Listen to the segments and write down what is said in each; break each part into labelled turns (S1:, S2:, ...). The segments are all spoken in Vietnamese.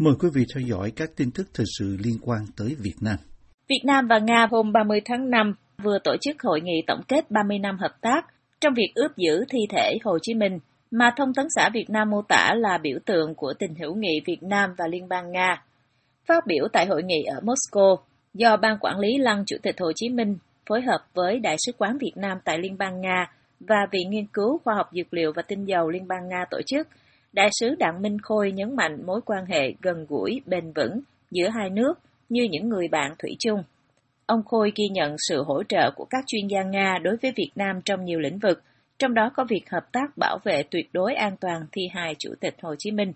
S1: Mời quý vị theo dõi các tin tức thời sự liên quan tới Việt Nam.
S2: Việt Nam và Nga hôm 30 tháng 5 vừa tổ chức hội nghị tổng kết 30 năm hợp tác trong việc ướp giữ thi thể Hồ Chí Minh mà Thông tấn xã Việt Nam mô tả là biểu tượng của tình hữu nghị Việt Nam và Liên bang Nga. Phát biểu tại hội nghị ở Moscow, do Ban Quản lý Lăng Chủ tịch Hồ Chí Minh phối hợp với Đại sứ quán Việt Nam tại Liên bang Nga và Viện Nghiên cứu Khoa học Dược liệu và Tinh dầu Liên bang Nga tổ chức, Đại sứ Đặng Minh Khôi nhấn mạnh mối quan hệ gần gũi, bền vững giữa hai nước như những người bạn thủy chung. Ông Khôi ghi nhận sự hỗ trợ của các chuyên gia Nga đối với Việt Nam trong nhiều lĩnh vực, trong đó có việc hợp tác bảo vệ tuyệt đối an toàn thi hài Chủ tịch Hồ Chí Minh.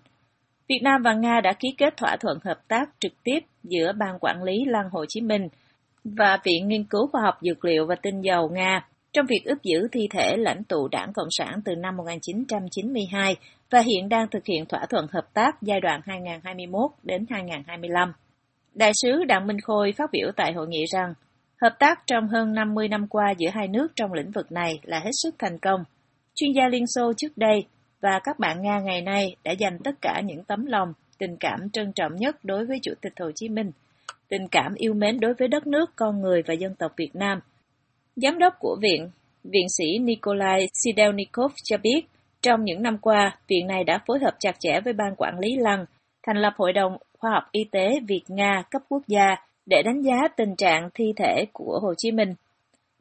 S2: Việt Nam và Nga đã ký kết thỏa thuận hợp tác trực tiếp giữa Ban Quản lý Lăng Hồ Chí Minh và Viện Nghiên cứu Khoa học Dược liệu và Tinh dầu Nga trong việc ướp giữ thi thể lãnh tụ đảng Cộng sản từ năm 1992 và hiện đang thực hiện thỏa thuận hợp tác giai đoạn 2021 đến 2025. Đại sứ Đặng Minh Khôi phát biểu tại hội nghị rằng, hợp tác trong hơn 50 năm qua giữa hai nước trong lĩnh vực này là hết sức thành công. Chuyên gia Liên Xô trước đây và các bạn Nga ngày nay đã dành tất cả những tấm lòng, tình cảm trân trọng nhất đối với Chủ tịch Hồ Chí Minh, tình cảm yêu mến đối với đất nước, con người và dân tộc Việt Nam. Giám đốc của viện, viện sĩ Nikolai Sidelnikov cho biết, trong những năm qua, viện này đã phối hợp chặt chẽ với Ban Quản lý Lăng, thành lập Hội đồng Khoa học Y tế Việt-Nga cấp quốc gia để đánh giá tình trạng thi thể của Hồ Chí Minh.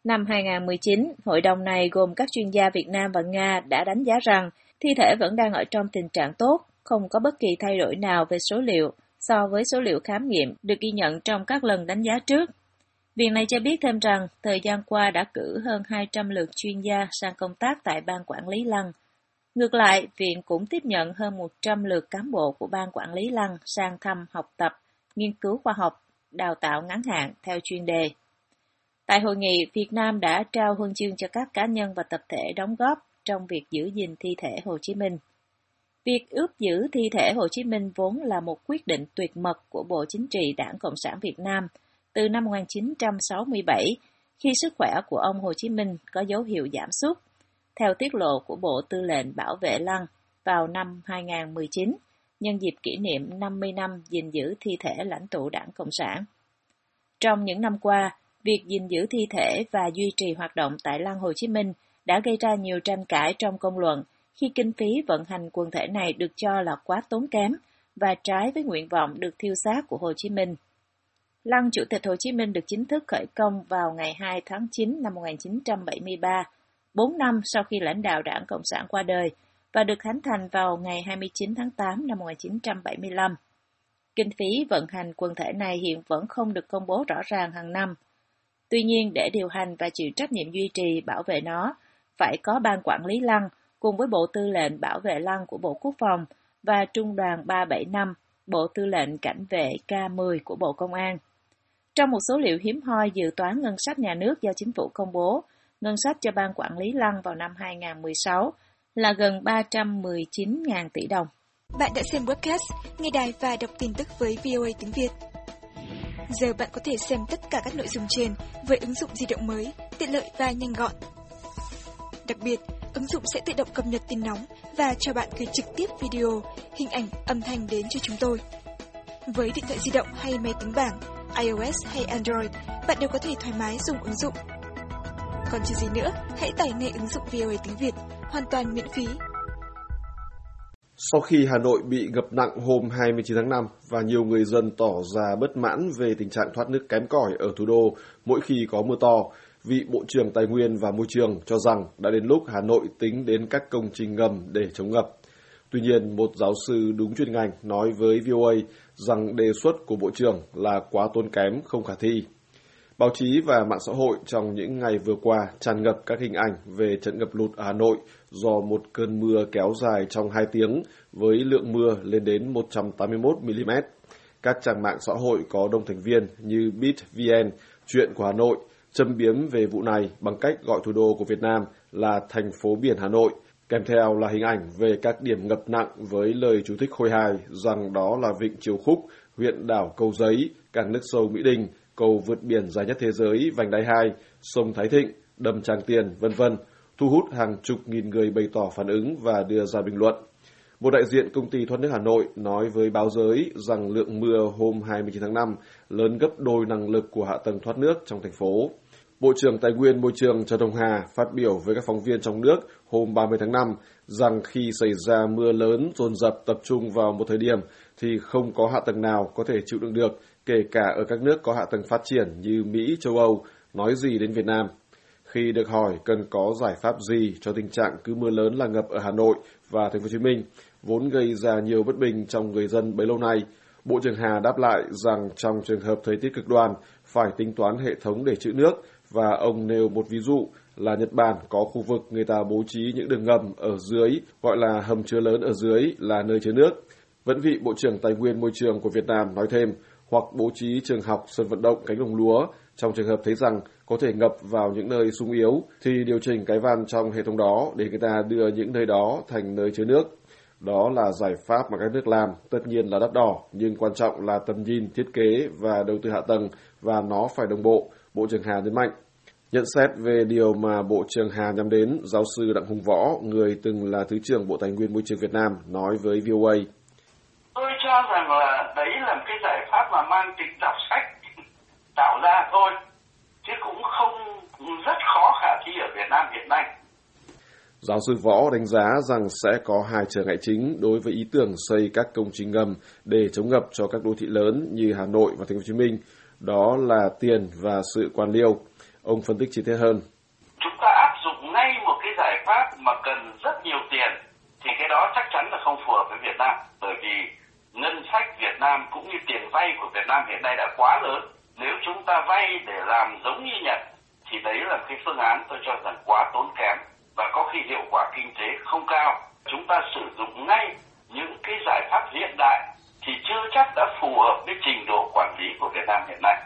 S2: Năm 2019, hội đồng này gồm các chuyên gia Việt Nam và Nga đã đánh giá rằng thi thể vẫn đang ở trong tình trạng tốt, không có bất kỳ thay đổi nào về số liệu so với số liệu khám nghiệm được ghi nhận trong các lần đánh giá trước. Viện này cho biết thêm rằng, thời gian qua đã cử hơn 200 lượt chuyên gia sang công tác tại Ban Quản lý Lăng. Ngược lại, viện cũng tiếp nhận hơn 100 lượt cán bộ của Ban Quản lý Lăng sang thăm học tập, nghiên cứu khoa học, đào tạo ngắn hạn theo chuyên đề. Tại hội nghị, Việt Nam đã trao huân chương cho các cá nhân và tập thể đóng góp trong việc giữ gìn thi thể Hồ Chí Minh. Việc ướp giữ thi thể Hồ Chí Minh vốn là một quyết định tuyệt mật của Bộ Chính trị Đảng Cộng sản Việt Nam từ năm 1967, khi sức khỏe của ông Hồ Chí Minh có dấu hiệu giảm sút, theo tiết lộ của Bộ Tư lệnh Bảo vệ Lăng vào năm 2019, nhân dịp kỷ niệm 50 năm gìn giữ thi thể lãnh tụ Đảng Cộng sản. Trong những năm qua, việc gìn giữ thi thể và duy trì hoạt động tại Lăng Hồ Chí Minh đã gây ra nhiều tranh cãi trong công luận khi kinh phí vận hành quần thể này được cho là quá tốn kém và trái với nguyện vọng được thiêu xác của Hồ Chí Minh. Lăng Chủ tịch Hồ Chí Minh được chính thức khởi công vào ngày 2 tháng 9 năm 1973, 4 năm sau khi lãnh đạo đảng Cộng sản qua đời, và được khánh thành vào ngày 29 tháng 8 năm 1975. Kinh phí vận hành quần thể này hiện vẫn không được công bố rõ ràng hàng năm. Tuy nhiên, để điều hành và chịu trách nhiệm duy trì bảo vệ nó, phải có ban quản lý lăng cùng với Bộ Tư lệnh Bảo vệ Lăng của Bộ Quốc phòng và Trung đoàn 375, Bộ Tư lệnh Cảnh vệ K10 của Bộ Công an. Trong một số liệu hiếm hoi dự toán ngân sách nhà nước do chính phủ công bố, ngân sách cho Ban Quản lý Lăng vào năm 2016 là gần 319.000 tỷ đồng.
S3: Bạn đã xem webcast, nghe đài và đọc tin tức với VOA tiếng Việt. Giờ bạn có thể xem tất cả các nội dung trên với ứng dụng di động mới, tiện lợi và nhanh gọn. Đặc biệt, ứng dụng sẽ tự động cập nhật tin nóng và cho bạn gửi trực tiếp video, hình ảnh, âm thanh đến cho chúng tôi. Với điện thoại di động hay máy tính bảng, iOS hay Android, bạn đều có thể thoải mái dùng ứng dụng. Còn chưa gì nữa, hãy tải ngay ứng dụng VOA tiếng Việt, hoàn toàn miễn phí.
S4: Sau khi Hà Nội bị ngập nặng hôm 29 tháng 5 và nhiều người dân tỏ ra bất mãn về tình trạng thoát nước kém cỏi ở thủ đô mỗi khi có mưa to, vị Bộ trưởng Tài nguyên và Môi trường cho rằng đã đến lúc Hà Nội tính đến các công trình ngầm để chống ngập. Tuy nhiên, một giáo sư đúng chuyên ngành nói với VOA rằng đề xuất của Bộ trưởng là quá tốn kém, không khả thi. Báo chí và mạng xã hội trong những ngày vừa qua tràn ngập các hình ảnh về trận ngập lụt ở Hà Nội do một cơn mưa kéo dài trong 2 tiếng với lượng mưa lên đến 181 mm. Các trang mạng xã hội có đông thành viên như BitVN, Chuyện của Hà Nội, châm biếm về vụ này bằng cách gọi thủ đô của Việt Nam là thành phố biển Hà Nội, kèm theo là hình ảnh về các điểm ngập nặng với lời chú thích khôi hài rằng đó là Vịnh Triều Khúc, huyện đảo Cầu Giấy, cảng nước sâu Mỹ Đình, cầu vượt biển dài nhất thế giới Vành Đai 2, sông Thái Thịnh, đầm Tràng Tiền, vân vân, thu hút hàng chục nghìn người bày tỏ phản ứng và đưa ra bình luận. Một đại diện công ty thoát nước Hà Nội nói với báo giới rằng lượng mưa hôm 29 tháng 5 lớn gấp đôi năng lực của hạ tầng thoát nước trong thành phố. Bộ trưởng Tài nguyên Môi trường Trần Hồng Hà phát biểu với các phóng viên trong nước hôm 30 tháng 5 rằng khi xảy ra mưa lớn dồn dập tập trung vào một thời điểm thì không có hạ tầng nào có thể chịu đựng được, kể cả ở các nước có hạ tầng phát triển như Mỹ, châu Âu, nói gì đến Việt Nam. Khi được hỏi cần có giải pháp gì cho tình trạng cứ mưa lớn là ngập ở Hà Nội và Thành phố Hồ Chí Minh, vốn gây ra nhiều bất bình trong người dân bấy lâu nay, Bộ trưởng Hà đáp lại rằng trong trường hợp thời tiết cực đoan phải tính toán hệ thống để trữ nước và ông nêu một ví dụ là Nhật Bản có khu vực người ta bố trí những đường ngầm ở dưới gọi là hầm chứa lớn ở dưới là nơi chứa nước. Vẫn vị Bộ trưởng Tài nguyên Môi trường của Việt Nam nói thêm hoặc bố trí trường học, sân vận động, cánh đồng lúa trong trường hợp thấy rằng có thể ngập vào những nơi sung yếu thì điều chỉnh cái van trong hệ thống đó để người ta đưa những nơi đó thành nơi chứa nước. Đó là giải pháp mà các nước làm, tất nhiên là đắt đỏ, nhưng quan trọng là tầm nhìn, thiết kế và đầu tư hạ tầng và nó phải đồng bộ, Bộ trưởng Hà nhấn mạnh. Nhận xét về điều mà Bộ trưởng Hà nhắm đến, giáo sư Đặng Hùng Võ, người từng là Thứ trưởng Bộ Tài nguyên Môi trường Việt Nam, nói với VOA.
S5: Tôi cho rằng là đấy là một cái giải pháp mà mang tính đọc sách tạo ra thôi, chứ cũng không rất khó khả thi ở Việt Nam hiện nay.
S4: Giáo sư Võ đánh giá rằng sẽ có hai trở ngại chính đối với ý tưởng xây các công trình ngầm để chống ngập cho các đô thị lớn như Hà Nội và Thành phố Hồ Chí Minh, đó là tiền và sự quan liêu. Ông phân tích chi tiết hơn.
S5: Chúng ta áp dụng ngay một cái giải pháp mà cần rất nhiều tiền, thì cái đó chắc chắn là không phù hợp với Việt Nam bởi vì ngân sách Việt Nam cũng như tiền vay của Việt Nam hiện nay đã quá lớn. Nếu chúng ta vay để làm giống như Nhật, thì đấy là cái phương án tôi cho rằng quá tốn kém và có khi hiệu quả kinh tế không cao. Chúng ta sử dụng ngay những cái giải pháp hiện đại thì chưa chắc đã phù hợp với trình độ quản lý của Việt Nam hiện nay.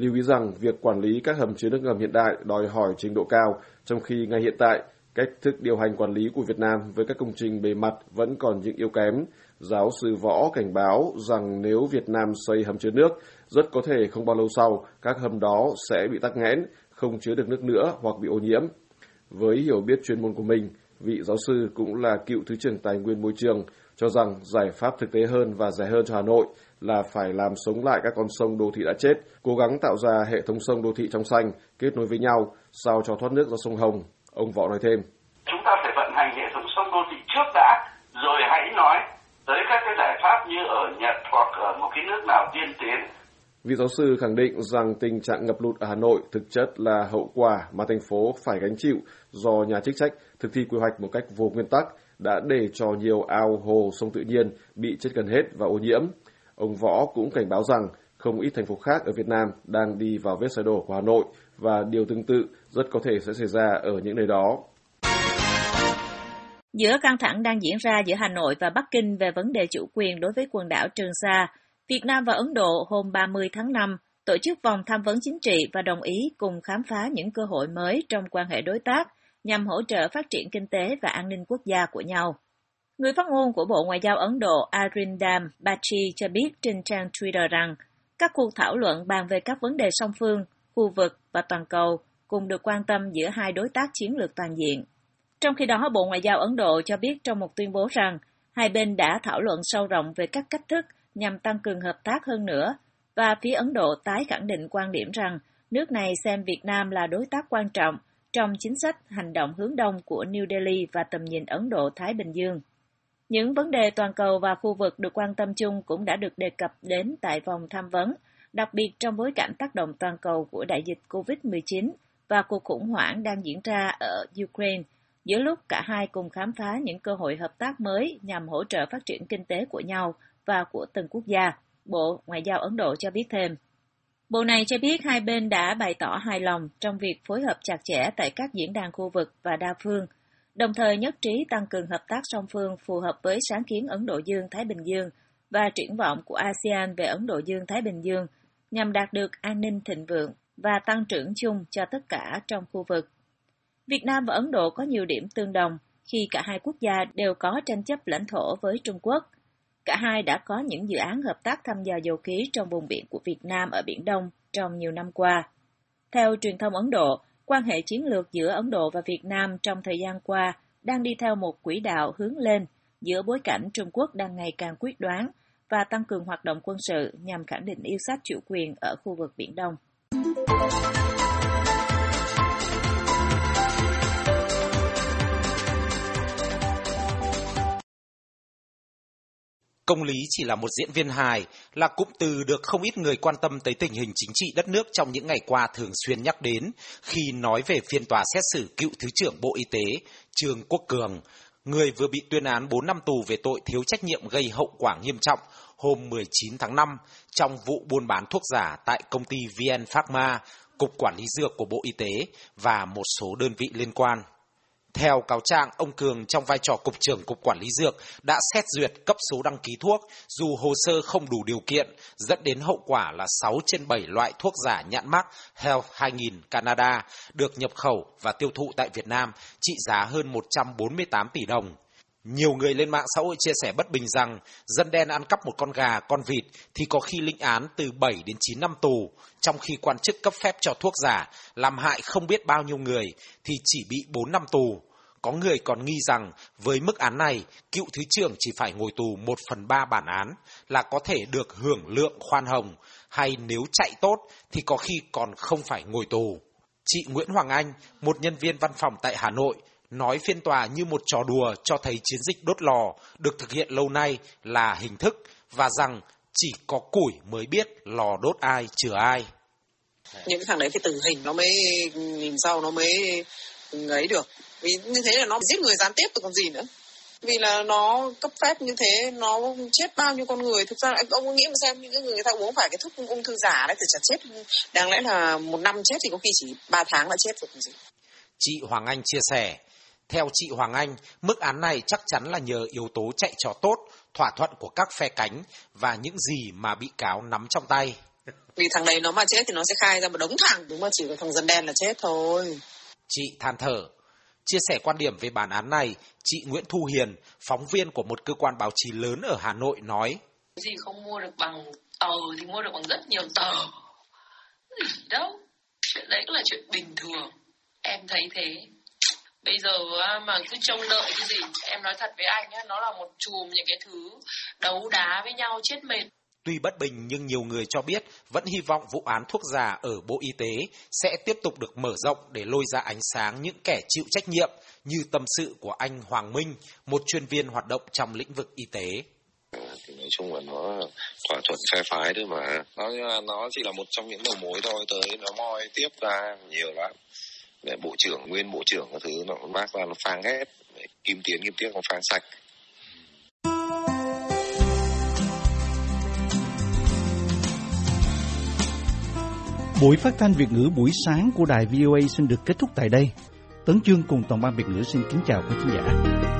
S4: Lưu ý rằng việc quản lý các hầm chứa nước ngầm hiện đại đòi hỏi trình độ cao, trong khi ngay hiện tại, cách thức điều hành quản lý của Việt Nam với các công trình bề mặt vẫn còn những yếu kém. Giáo sư Võ cảnh báo rằng nếu Việt Nam xây hầm chứa nước, rất có thể không bao lâu sau, các hầm đó sẽ bị tắc nghẽn, không chứa được nước nữa hoặc bị ô nhiễm. Với hiểu biết chuyên môn của mình, vị giáo sư cũng là cựu Thứ trưởng Tài nguyên Môi trường, cho rằng giải pháp thực tế hơn và rẻ hơn cho Hà Nội là phải làm sống lại các con sông đô thị đã chết, cố gắng tạo ra hệ thống sông đô thị trong xanh, kết nối với nhau, sao cho thoát nước ra sông Hồng. Ông Võ nói thêm.
S5: Chúng ta phải vận hành hệ thống sông đô thị trước đã, rồi hãy nói tới các cái giải pháp như ở Nhật hoặc ở một cái nước nào tiên tiến
S4: Vị giáo sư khẳng định rằng tình trạng ngập lụt ở Hà Nội thực chất là hậu quả mà thành phố phải gánh chịu do nhà chức trách thực thi quy hoạch một cách vô nguyên tắc đã để cho nhiều ao hồ sông tự nhiên bị chết gần hết và ô nhiễm. Ông Võ cũng cảnh báo rằng không ít thành phố khác ở Việt Nam đang đi vào vết xe đổ của Hà Nội và điều tương tự rất có thể sẽ xảy ra ở những nơi đó.
S2: Giữa căng thẳng đang diễn ra giữa Hà Nội và Bắc Kinh về vấn đề chủ quyền đối với quần đảo Trường Sa, Việt Nam và Ấn Độ hôm 30 tháng 5 tổ chức vòng tham vấn chính trị và đồng ý cùng khám phá những cơ hội mới trong quan hệ đối tác nhằm hỗ trợ phát triển kinh tế và an ninh quốc gia của nhau. Người phát ngôn của Bộ Ngoại giao Ấn Độ Arindam Bachi cho biết trên trang Twitter rằng các cuộc thảo luận bàn về các vấn đề song phương, khu vực và toàn cầu cùng được quan tâm giữa hai đối tác chiến lược toàn diện. Trong khi đó, Bộ Ngoại giao Ấn Độ cho biết trong một tuyên bố rằng hai bên đã thảo luận sâu rộng về các cách thức nhằm tăng cường hợp tác hơn nữa, và phía Ấn Độ tái khẳng định quan điểm rằng nước này xem Việt Nam là đối tác quan trọng trong chính sách hành động hướng đông của New Delhi và tầm nhìn Ấn Độ-Thái Bình Dương. Những vấn đề toàn cầu và khu vực được quan tâm chung cũng đã được đề cập đến tại vòng tham vấn, đặc biệt trong bối cảnh tác động toàn cầu của đại dịch COVID-19 và cuộc khủng hoảng đang diễn ra ở Ukraine, giữa lúc cả hai cùng khám phá những cơ hội hợp tác mới nhằm hỗ trợ phát triển kinh tế của nhau và của từng quốc gia, Bộ Ngoại giao Ấn Độ cho biết thêm. Bộ này cho biết hai bên đã bày tỏ hài lòng trong việc phối hợp chặt chẽ tại các diễn đàn khu vực và đa phương, đồng thời nhất trí tăng cường hợp tác song phương phù hợp với sáng kiến Ấn Độ Dương-Thái Bình Dương và triển vọng của ASEAN về Ấn Độ Dương-Thái Bình Dương nhằm đạt được an ninh thịnh vượng và tăng trưởng chung cho tất cả trong khu vực. Việt Nam và Ấn Độ có nhiều điểm tương đồng khi cả hai quốc gia đều có tranh chấp lãnh thổ với Trung Quốc. Cả hai đã có những dự án hợp tác thăm dò dầu khí trong vùng biển của Việt Nam ở Biển Đông trong nhiều năm qua. Theo truyền thông Ấn Độ, quan hệ chiến lược giữa Ấn Độ và Việt Nam trong thời gian qua đang đi theo một quỹ đạo hướng lên giữa bối cảnh Trung Quốc đang ngày càng quyết đoán và tăng cường hoạt động quân sự nhằm khẳng định yêu sách chủ quyền ở khu vực Biển Đông.
S6: Công lý chỉ là một diễn viên hài, là cụm từ được không ít người quan tâm tới tình hình chính trị đất nước trong những ngày qua thường xuyên nhắc đến khi nói về phiên tòa xét xử cựu Thứ trưởng Bộ Y tế Trương Quốc Cường, người vừa bị tuyên án 4 năm tù về tội thiếu trách nhiệm gây hậu quả nghiêm trọng hôm 19 tháng 5 trong vụ buôn bán thuốc giả tại công ty VN Pharma, Cục Quản lý Dược của Bộ Y tế và một số đơn vị liên quan. Theo cáo trạng, ông Cường trong vai trò Cục trưởng Cục Quản lý Dược đã xét duyệt cấp số đăng ký thuốc dù hồ sơ không đủ điều kiện, dẫn đến hậu quả là 6 trên 7 loại thuốc giả nhãn mắc Health 2000 Canada được nhập khẩu và tiêu thụ tại Việt Nam trị giá hơn 148 tỷ đồng. Nhiều người lên mạng xã hội chia sẻ bất bình rằng dân đen ăn cắp một con gà, con vịt thì có khi lĩnh án từ 7 đến 9 năm tù, trong khi quan chức cấp phép cho thuốc giả làm hại không biết bao nhiêu người thì chỉ bị 4 năm tù. Có người còn nghi rằng với mức án này, cựu thứ trưởng chỉ phải ngồi tù 1 phần 3 bản án là có thể được hưởng lượng khoan hồng, hay nếu chạy tốt thì có khi còn không phải ngồi tù. Chị Nguyễn Hoàng Anh, một nhân viên văn phòng tại Hà Nội, nói phiên tòa như một trò đùa cho thấy chiến dịch đốt lò được thực hiện lâu nay là hình thức và rằng chỉ có củi mới biết lò đốt ai chừa ai.
S7: Những thằng đấy phải tử hình nó mới nhìn sau nó mới ấy được. Vì như thế là nó giết người gián tiếp được còn gì nữa. Vì là nó cấp phép như thế nó chết bao nhiêu con người. Thực ra ông có nghĩ mà xem những người người ta uống phải cái thuốc ung thư giả đấy thì chả chết. Đáng lẽ là một năm chết thì có khi chỉ ba tháng là chết rồi còn gì.
S6: Chị Hoàng Anh chia sẻ, theo chị Hoàng Anh, mức án này chắc chắn là nhờ yếu tố chạy trò tốt, thỏa thuận của các phe cánh và những gì mà bị cáo nắm trong tay.
S7: Vì thằng này nó mà chết thì nó sẽ khai ra một đống thằng, đúng mà chỉ có thằng dân đen là chết thôi.
S6: Chị than thở. Chia sẻ quan điểm về bản án này, chị Nguyễn Thu Hiền, phóng viên của một cơ quan báo chí lớn ở Hà Nội nói.
S8: Gì không mua được bằng tờ thì mua được bằng rất nhiều tờ. Gì đâu, chuyện đấy là chuyện bình thường. Em thấy thế bây giờ mà cứ trông đợi cái gì em nói thật với anh nhé nó là một chùm những cái thứ đấu đá với nhau chết mệt
S6: Tuy bất bình nhưng nhiều người cho biết vẫn hy vọng vụ án thuốc giả ở Bộ Y tế sẽ tiếp tục được mở rộng để lôi ra ánh sáng những kẻ chịu trách nhiệm như tâm sự của anh Hoàng Minh, một chuyên viên hoạt động trong lĩnh vực y tế.
S9: Thì nói chung là nó thỏa thuận phe phái thôi mà. Nó nó chỉ là một trong những đầu mối thôi tới nó moi tiếp ra nhiều lắm bộ trưởng, nguyên bộ trưởng các thứ, nó bác ra nó phang hết kim tiến, kim tiếc nó phang sạch
S1: Buổi phát thanh Việt ngữ buổi sáng của đài VOA xin được kết thúc tại đây. Tấn Chương cùng toàn ban Việt ngữ xin kính chào quý khán giả.